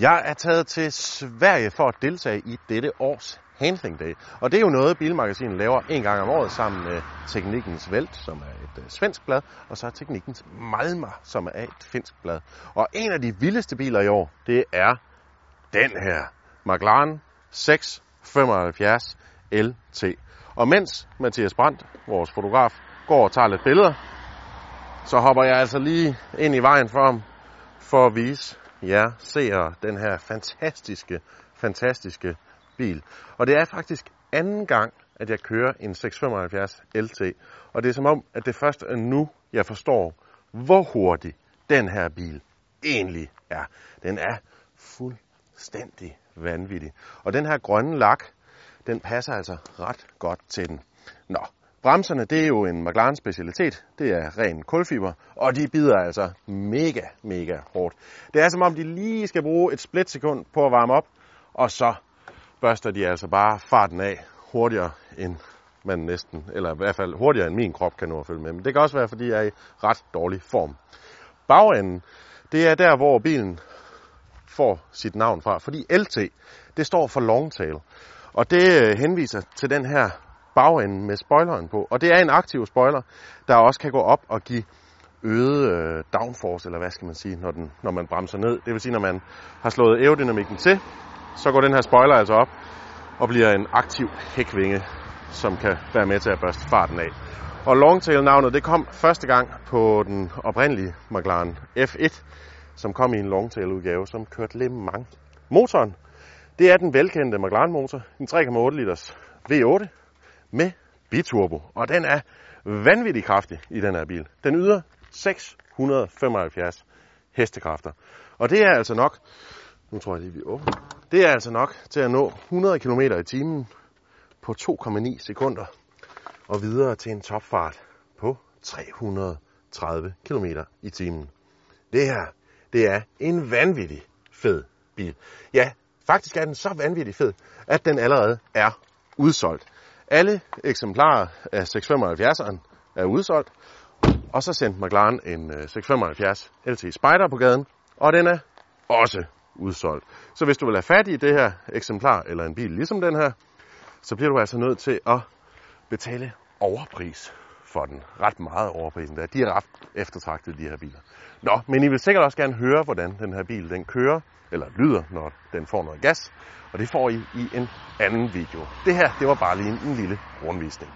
Jeg er taget til Sverige for at deltage i dette års Handling Day. Og det er jo noget, Bilmagasinet laver en gang om året sammen med Teknikkens Vælt, som er et øh, svensk blad, og så er Teknikkens Malmar, som er et finsk blad. Og en af de vildeste biler i år, det er den her. McLaren 675 LT. Og mens Mathias Brandt, vores fotograf, går og tager lidt billeder, så hopper jeg altså lige ind i vejen for ham, for at vise jer seere den her fantastiske, fantastiske bil. Og det er faktisk anden gang, at jeg kører en 675 LT. Og det er som om, at det først er nu, jeg forstår, hvor hurtig den her bil egentlig er. Den er fuldstændig vanvittig. Og den her grønne lak, den passer altså ret godt til den. Nå, bremserne, det er jo en McLaren specialitet. Det er ren kulfiber, og de bider altså mega, mega hårdt. Det er som om, de lige skal bruge et splitsekund på at varme op, og så børster de altså bare farten af hurtigere end man næsten, eller i hvert fald hurtigere end min krop kan nå at følge med. Men det kan også være, fordi jeg er i ret dårlig form. Bagenden, det er der, hvor bilen får sit navn fra. Fordi LT, det står for long tail. Og det øh, henviser til den her bagenden med spoileren på. Og det er en aktiv spoiler, der også kan gå op og give øget øh, downforce, eller hvad skal man sige, når, den, når man bremser ned. Det vil sige, når man har slået aerodynamikken til, så går den her spoiler altså op og bliver en aktiv hækvinge, som kan være med til at børste farten af. Og longtail-navnet det kom første gang på den oprindelige McLaren F1, som kom i en longtail-udgave, som kørte Le Mans. Motoren, det er den velkendte McLaren-motor, en 3,8 liters V8 med biturbo, og den er vanvittig kraftig i den her bil. Den yder 675 hestekræfter. Og det er altså nok, nu tror jeg lige vi åbner, det er altså nok til at nå 100 km i timen på 2,9 sekunder og videre til en topfart på 330 km i timen. Det her, det er en vanvittig fed bil. Ja, faktisk er den så vanvittig fed, at den allerede er udsolgt. Alle eksemplarer af 675'eren er udsolgt, og så sendte McLaren en øh, 675 LT Spider på gaden, og den er også udsolgt. Så hvis du vil have fat i det her eksemplar, eller en bil ligesom den her, så bliver du altså nødt til at betale overpris for den. Ret meget overprisen der. De er ret eftertragtede, de her biler. Nå, men I vil sikkert også gerne høre, hvordan den her bil den kører, eller lyder, når den får noget gas. Og det får I i en anden video. Det her, det var bare lige en, en lille rundvisning.